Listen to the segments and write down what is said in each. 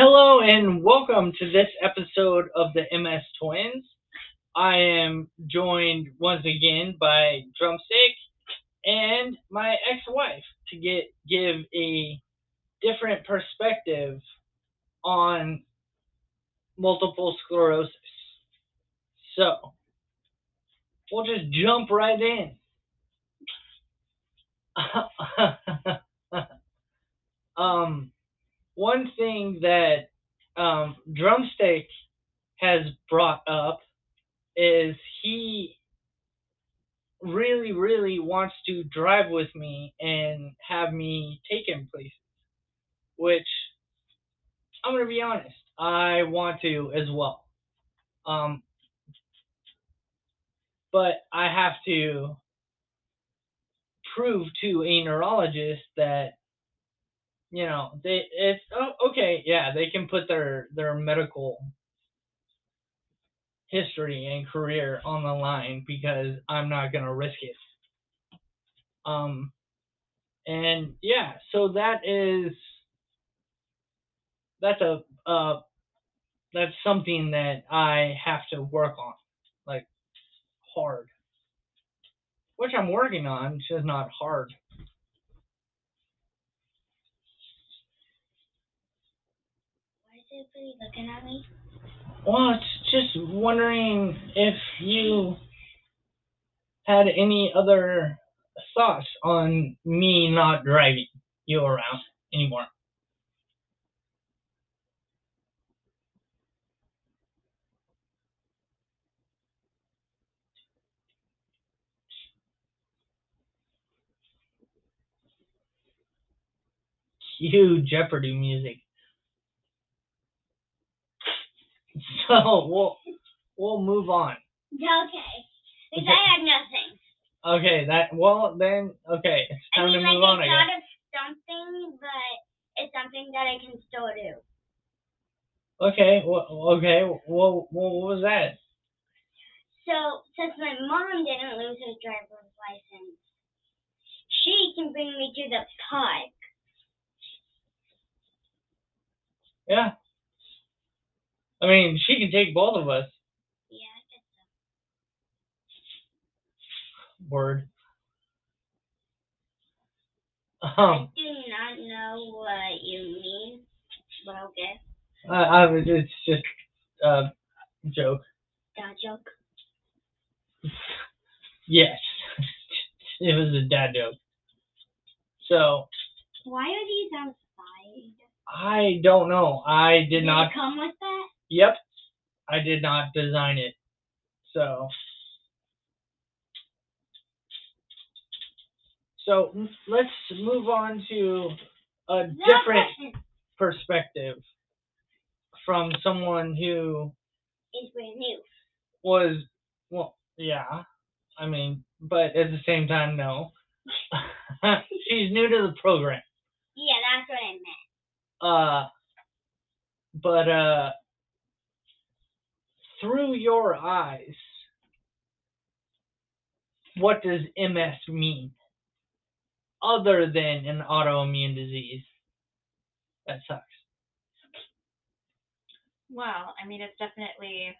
Hello and welcome to this episode of the MS Twins. I am joined once again by Drumstick and my ex-wife to get give a different perspective on multiple sclerosis. So, we'll just jump right in. um, one thing that um, Drumstick has brought up is he really, really wants to drive with me and have me take him places, which I'm going to be honest, I want to as well. Um, but I have to prove to a neurologist that you know they it's oh, okay yeah they can put their their medical history and career on the line because I'm not gonna risk it. Um, and yeah, so that is that's a uh that's something that I have to work on, like hard, which I'm working on. Just not hard. Looking at me? Well, it's just wondering if you had any other thoughts on me not driving you around anymore. Cue Jeopardy music. So we'll we'll move on. Okay. Because I had nothing. Okay, that well then okay, it's I time mean, to like, move on. I I thought of something, but it's something that I can still do. Okay, well, okay, well, well, what was that? So, since my mom didn't lose her driver's license, she can bring me to the park. Yeah. I mean, she can take both of us. Yeah, I guess so. Word. I Um, do not know what you mean, but okay. I, I was, it's just a joke. That joke. Yes, it was a dad joke. So Why are these outside? I don't know. I did Did not. come with that? Yep, I did not design it. So. So let's move on to a different perspective from someone who It's brand new. was well yeah i mean but at the same time no she's new to the program Yeah, that's what I meant. uh but uh through your eyes what does ms mean? Other than an autoimmune disease that sucks. Well, I mean, it's definitely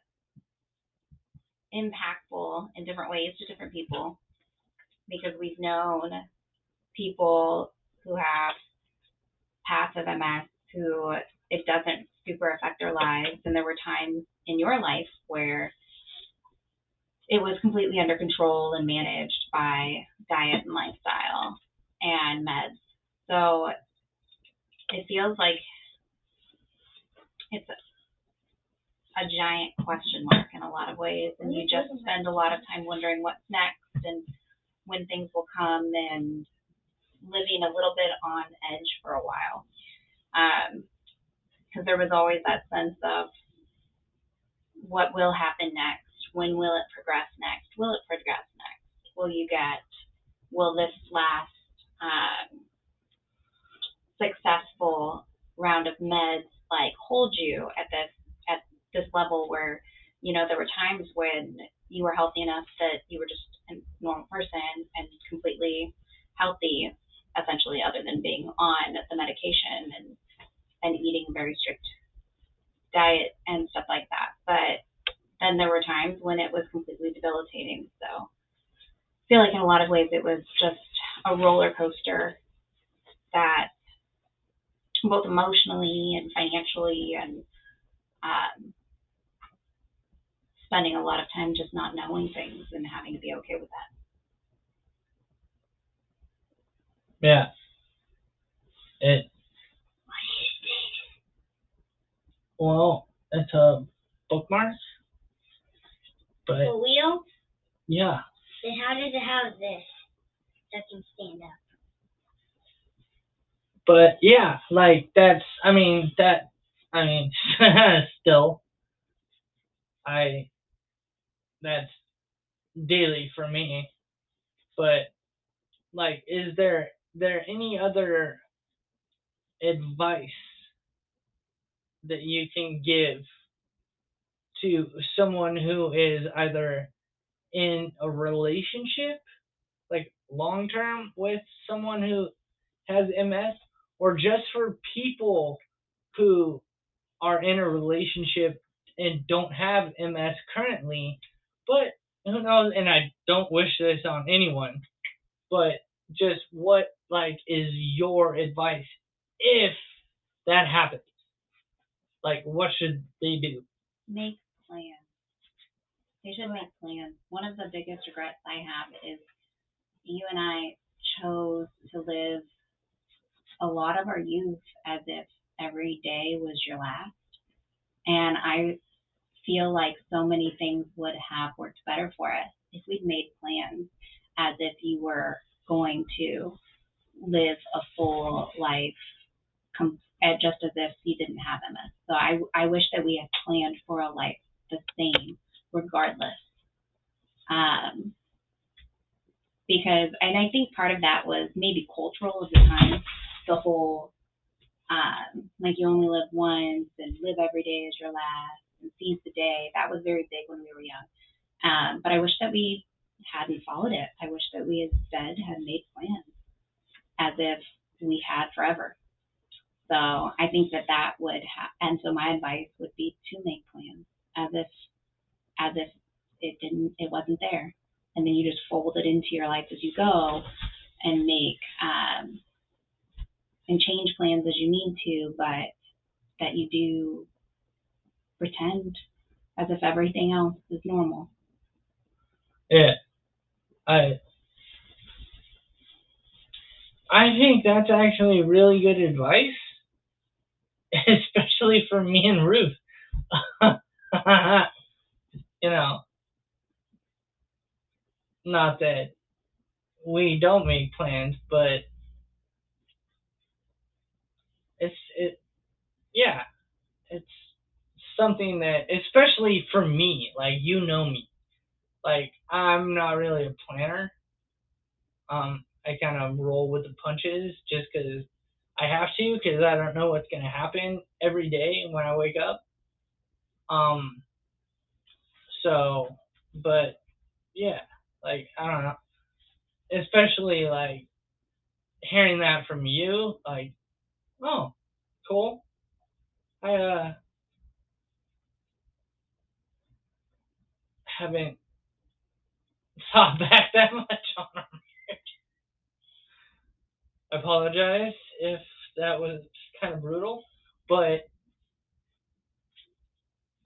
impactful in different ways to different people because we've known people who have passive MS who it doesn't super affect their lives. And there were times in your life where it was completely under control and managed by diet and lifestyle and meds. So it feels like it's a giant question mark in a lot of ways, and you just spend a lot of time wondering what's next and when things will come, and living a little bit on edge for a while. Um, Because there was always that sense of what will happen next? When will it progress next? Will it progress next? Will you get? Will this last um, successful round of meds like hold you at this at this level where you know there were times when you were healthy enough that you were just a normal person and completely healthy essentially other than being on the medication and and eating very strict diet and stuff like that. But then there were times when it was completely debilitating. So I feel like in a lot of ways it was just a roller coaster that both emotionally and financially and um, spending a lot of time just not knowing things and having to be okay with that. Yeah. It. Well, it's a bookmark. But a wheel. yeah, Then how does it have this that can stand up? but yeah, like that's. I mean that. I mean, still. I. That's daily for me. But like, is there there any other advice that you can give to someone who is either in a relationship, like long term, with someone who has MS, or just for people who are in a relationship and don't have MS currently, but who knows? And I don't wish this on anyone, but just what like is your advice if that happens? Like, what should they do? Make plans. They should make plans. One of the biggest regrets I have is you and I chose to live a lot of our youth as if every day was your last. And I feel like so many things would have worked better for us if we'd made plans as if you were going to live a full life com- at just as if you didn't have MS. So I, I wish that we had planned for a life the same regardless. Um, because, and I think part of that was maybe cultural at the time, the whole, um, like you only live once and live every day as your last and seize the day. That was very big when we were young. Um, but I wish that we hadn't followed it. I wish that we instead had made plans as if we had forever. So I think that that would have, and so my advice would be to make plans as if, as if it didn't, it wasn't there, and then you just fold it into your life as you go, and make, um, and change plans as you need to, but that you do pretend as if everything else is normal. Yeah, I I think that's actually really good advice, especially for me and Ruth. you know, not that we don't make plans, but it's it yeah, it's something that especially for me, like you know me. Like I'm not really a planner. Um I kind of roll with the punches just cuz I have to cuz I don't know what's going to happen every day when I wake up. Um so but yeah, like I don't know. Especially like hearing that from you like oh, cool. I uh haven't thought back that much on our marriage. I apologize if that was kind of brutal, but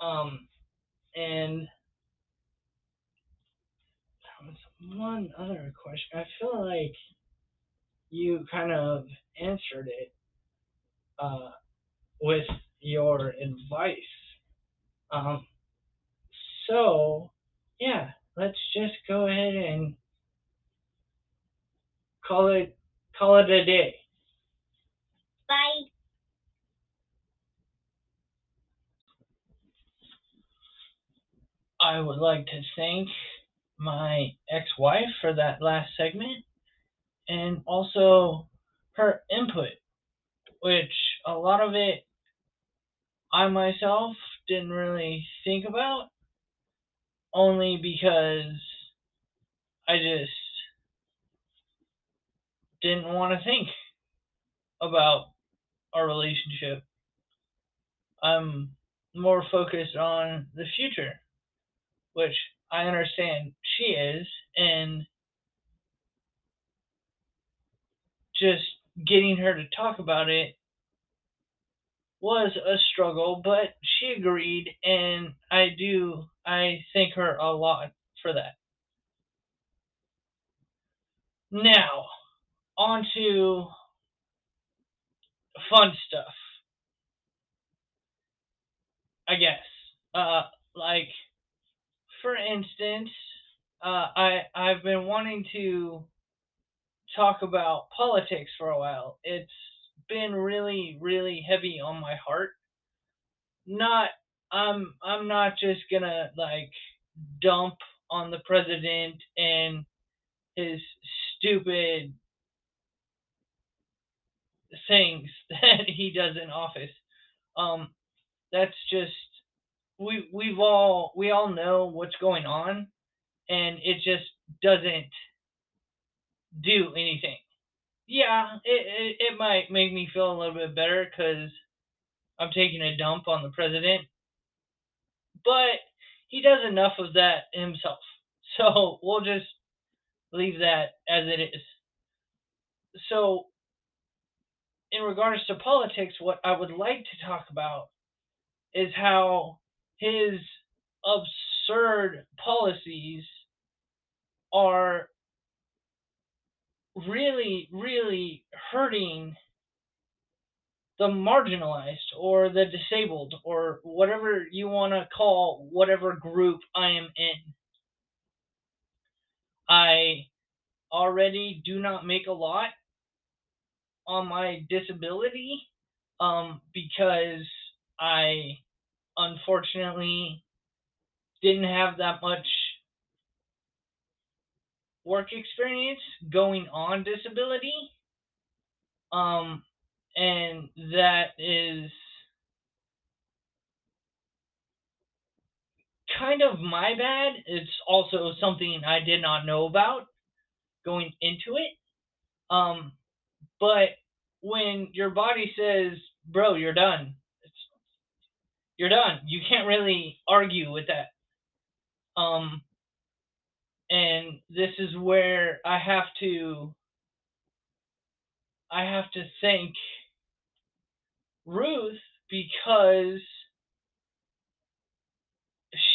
um, and there was one other question. I feel like you kind of answered it uh, with your advice. Um, so yeah, let's just go ahead and call it call it a day. I would like to thank my ex-wife for that last segment and also her input, which a lot of it I myself didn't really think about only because I just didn't want to think about our relationship. I'm more focused on the future, which I understand she is, and just getting her to talk about it was a struggle, but she agreed, and I do, I thank her a lot for that. Now, on to fun stuff. I guess. Uh, like, for instance, uh, I I've been wanting to talk about politics for a while. It's been really really heavy on my heart. Not I'm I'm not just gonna like dump on the president and his stupid things that he does in office. Um, that's just we we've all we all know what's going on, and it just doesn't do anything. Yeah, it it, it might make me feel a little bit better because I'm taking a dump on the president, but he does enough of that himself. So we'll just leave that as it is. So, in regards to politics, what I would like to talk about is how his absurd policies are really, really hurting the marginalized or the disabled or whatever you want to call whatever group I am in. I already do not make a lot on my disability um, because I unfortunately didn't have that much work experience going on disability. Um, and that is kind of my bad. It's also something I did not know about going into it. Um, but when your body says, "Bro, you're done," you're done. You can't really argue with that. Um, and this is where I have to I have to thank Ruth because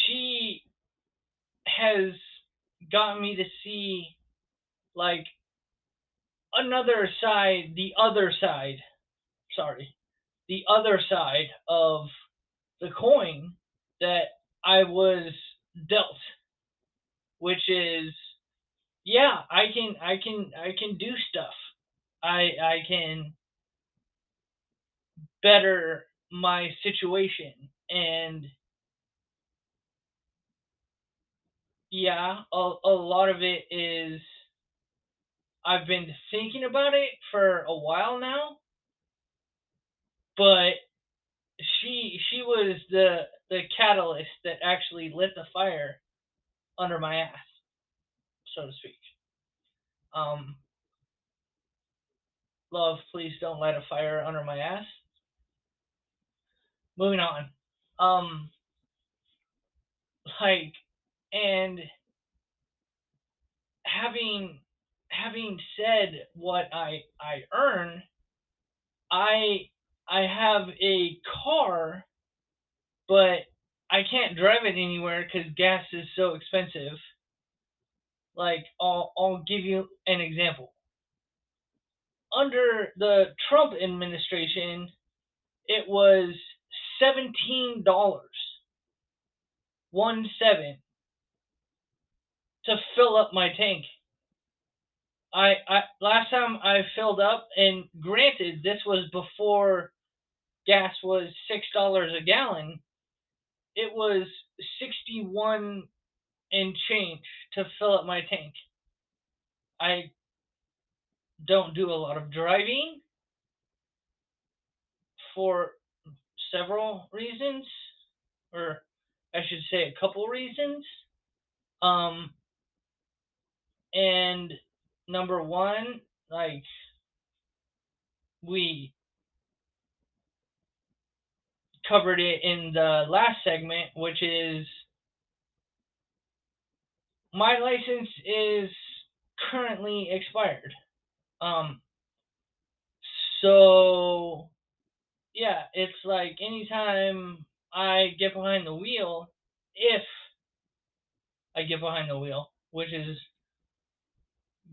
she has gotten me to see like another side, the other side, sorry, the other side of the coin that I was dealt which is yeah, I can I can I can do stuff. I I can better my situation and yeah, a, a lot of it is I've been thinking about it for a while now, but she she was the the catalyst that actually lit the fire under my ass, so to speak. Um, love, please don't light a fire under my ass. Moving on. Um, like, and having having said what I I earn, I I have a car, but I can't drive it anywhere because gas is so expensive. Like, I'll, I'll give you an example. Under the Trump administration, it was $17, one seven, to fill up my tank. I, I last time I filled up, and granted, this was before gas was six dollars a gallon it was 61 and change to fill up my tank. I don't do a lot of driving for several reasons, or I should say a couple reasons. Um, and number one, like, we covered it in the last segment, which is my license is currently expired. Um, so yeah, it's like anytime I get behind the wheel, if I get behind the wheel, which is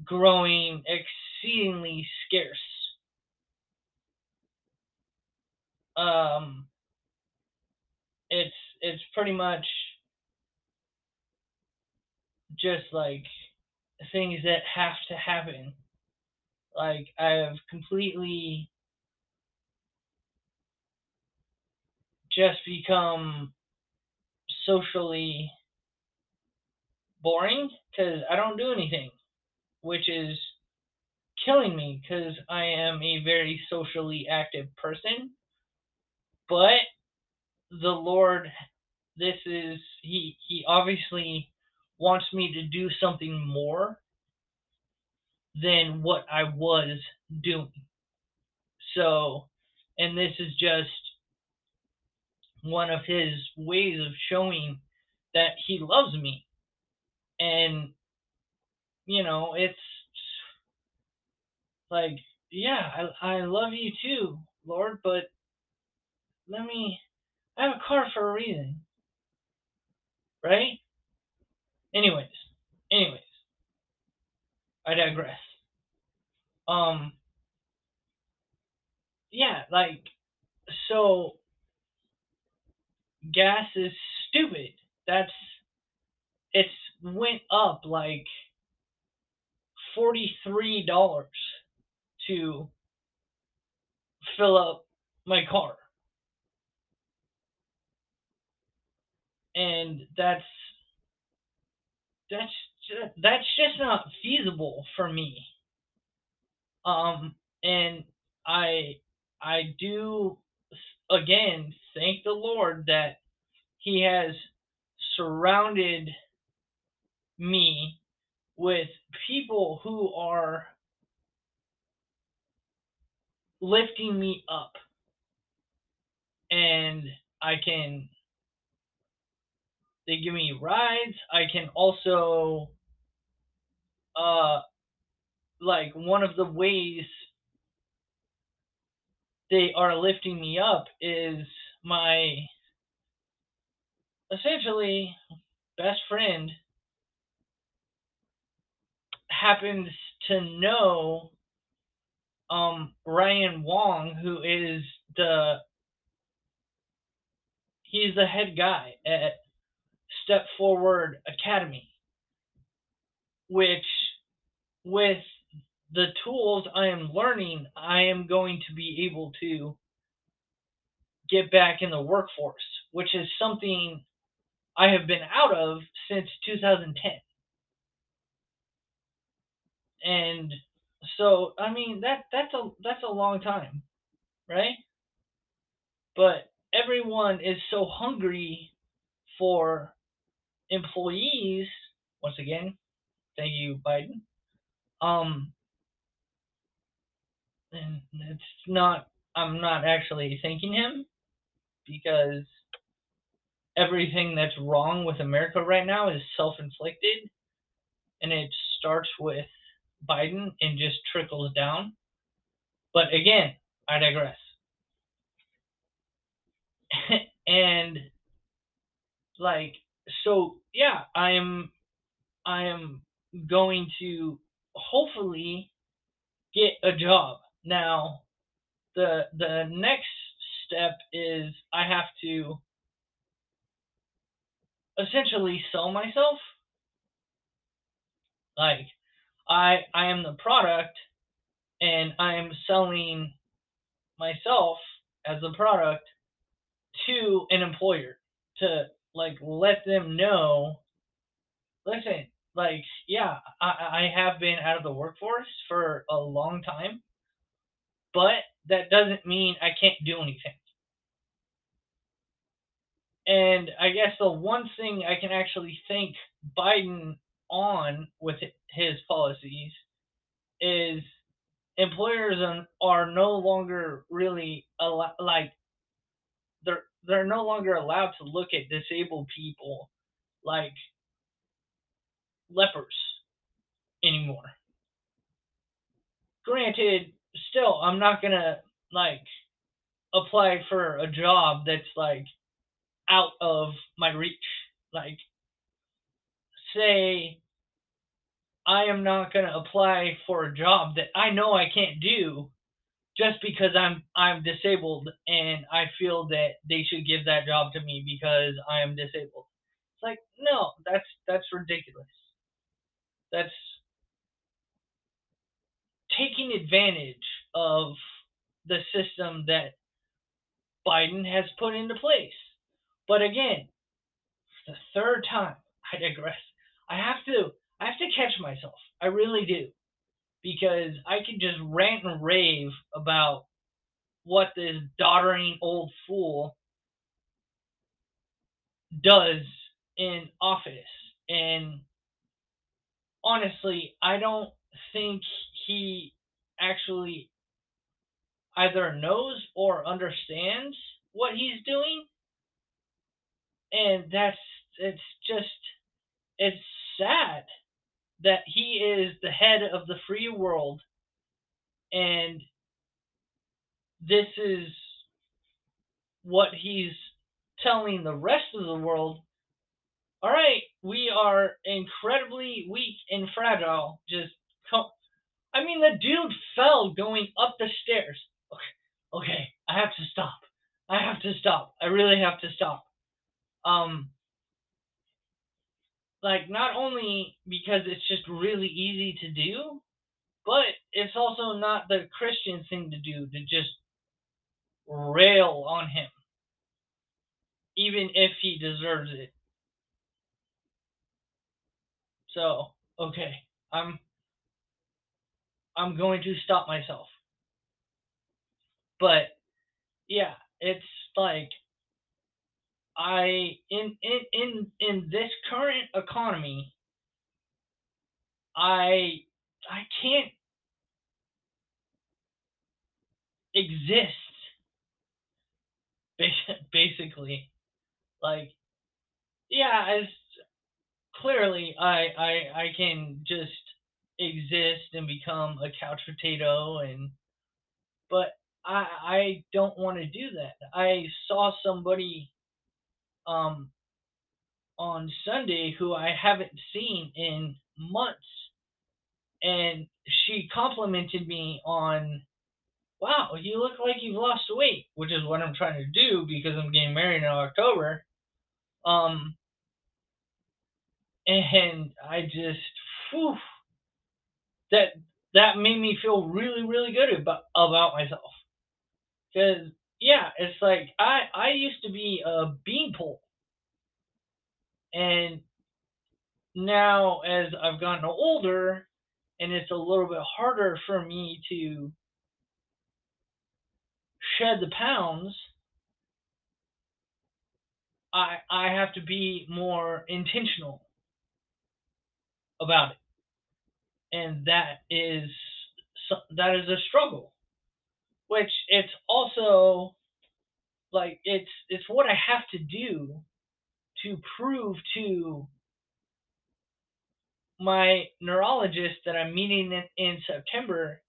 growing exceedingly scarce. Um, it's it's pretty much just like things that have to happen. Like I have completely just become socially boring because I don't do anything, which is killing me because I am a very socially active person. But the Lord, this is he he obviously wants me to do something more than what I was doing. So, and this is just one of his ways of showing that he loves me. And, you know, it's like, yeah, I, I love you too, Lord, but let me, I have a car for a reason. Right? Anyways, anyways, I digress. Um, yeah, like, so gas is stupid. That's it's went up like forty three dollars to fill up my car. And that's that's just, that's just not feasible for me. Um and I I do again thank the Lord that He has surrounded me with people who are lifting me up. And I can, they give me rides. I can also, uh, like one of the ways they are lifting me up is my essentially best friend happens to know um Ryan Wong who is the he's the head guy at Step Forward Academy which with the tools I am learning I am going to be able to get back in the workforce which is something I have been out of since 2010. And so, I mean, that that's a that's a long time, right? But everyone is so hungry for employees. Once again, thank you, Biden. Um, and it's not. I'm not actually thanking him because everything that's wrong with America right now is self inflicted and it starts with Biden and just trickles down. But again, I digress. and like so yeah, I am I am going to hopefully get a job. Now the the next step is I have to essentially sell myself. Like I I am the product and I am selling myself as the product to an employer to like let them know listen like yeah I, I have been out of the workforce for a long time but that doesn't mean i can't do anything. And I guess the one thing I can actually thank Biden on with his policies is employers are no longer really like they're they're no longer allowed to look at disabled people like lepers anymore. Granted, still I'm not gonna like apply for a job that's like out of my reach. Like say I am not going to apply for a job that I know I can't do just because I'm I'm disabled and I feel that they should give that job to me because I am disabled. It's like no, that's that's ridiculous. That's taking advantage of the system that Biden has put into place. But again, the third time, I digress. I have to I have to catch myself. I really do. Because I can just rant and rave about what this doddering old fool does in office. And honestly, I don't think he actually either knows or understands what he's doing. And that's, it's just, it's sad that he is the head of the free world and this is what he's telling the rest of the world all right we are incredibly weak and fragile just come i mean the dude fell going up the stairs. Okay okay i have to stop. I have to stop. I really have to stop. Um like not only because it's just really easy to do, but it's also not the Christian thing to do to just rail on him, even if he deserves it. So, okay, I'm I'm going to stop myself. But yeah, it's like I in in in in this current economy, I I can't exist. Basically, like yeah, as clearly I I I can just exist and become a couch potato and but I I don't want to do that. I saw somebody um, on Sunday who I haven't seen in months. And she complimented me on, wow, you look like you've lost weight, which is what I'm trying to do because I'm getting married in October. Um, and I just, whew, that that made me feel really, really good about about myself. Because yeah, it's like I I used to be a beanpole, and now as I've gotten older, and it's a little bit harder for me to shed the pounds. I I have to be more intentional about it, and that is that is a struggle which it's also like it's it's what I have to do to prove to my neurologist that I'm meeting in, in September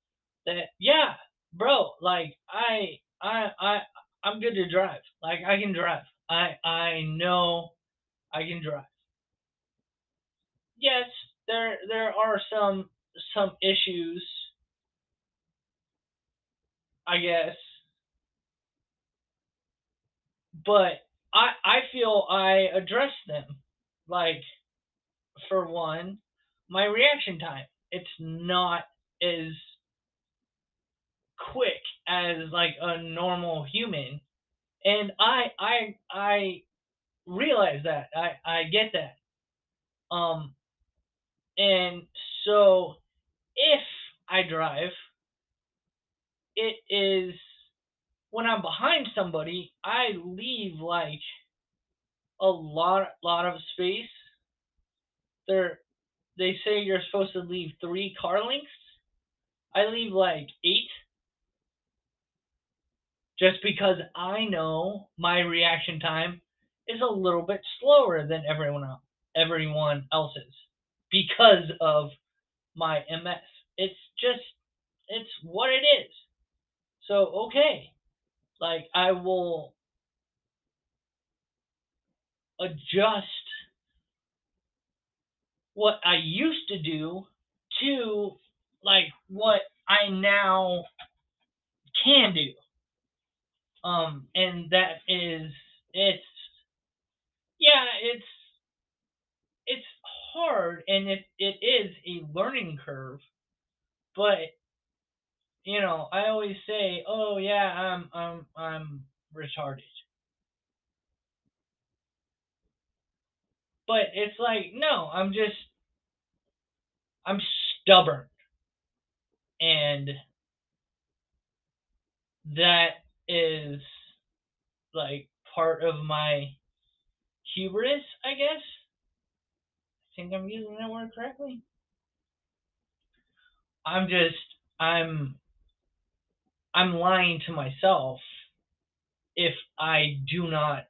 that yeah, bro, like I I I I'm good to drive. Like I can drive. I I know I can drive. Yes, there there are some some issues I guess. But I I feel I address them. Like for one, my reaction time. It's not as quick as like a normal human. And I I I realize that. I I get that. Um and so if I drive it is when I'm behind somebody, I leave like a lot lot of space. There they say you're supposed to leave three car lengths. I leave like eight. just because I know my reaction time is a little bit slower than everyone else, everyone else's because of my MS. It's just it's what it is. So okay, like I will adjust what I used to do to like what I now can do. Um, and that is it's yeah, it's it's hard and it it is a learning curve, but you know, I always say, "Oh yeah, I'm I'm I'm retarded." But it's like, no, I'm just I'm stubborn. And that is like part of my hubris, I guess. I think I'm using that word correctly. I'm just I'm I'm lying to myself if I do not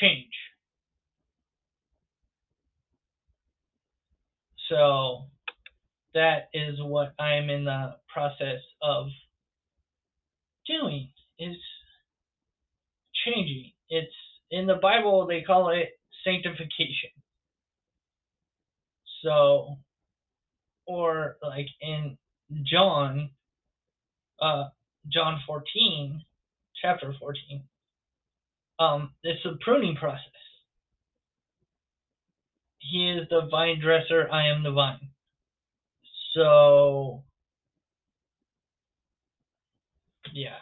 change. So that is what I'm in the process of doing is changing. It's in the Bible they call it sanctification. So or like in John uh John 14 chapter 14 um it's a pruning process. He is the vine dresser, I am the vine. So yeah,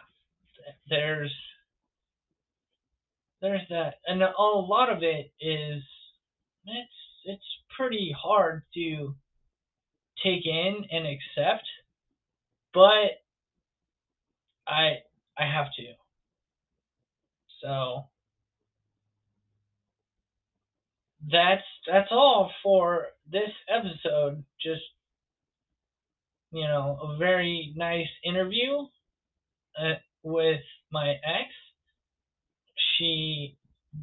there's there's that, and a lot of it is it's it's pretty hard to take in and accept, but I I have to. So that's that's all for this episode. Just you know, a very nice interview uh, with my ex. She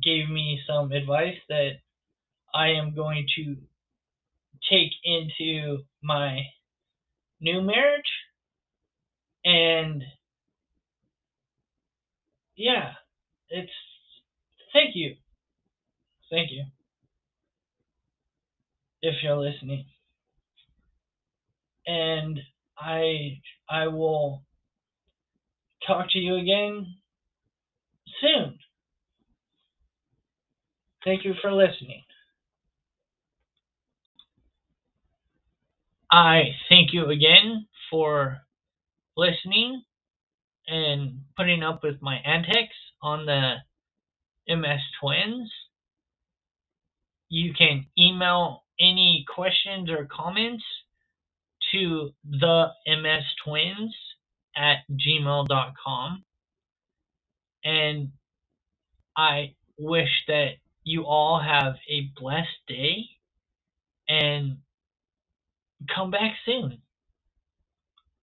gave me some advice that I am going to take into my new marriage. And yeah, it's thank you. Thank you. If you're listening. And I I will talk to you again soon. Thank you for listening. I thank you again for listening and putting up with my antics on the MS Twins. You can email any questions or comments to the MS Twins at gmail.com. And I wish that you all have a blessed day and come back soon.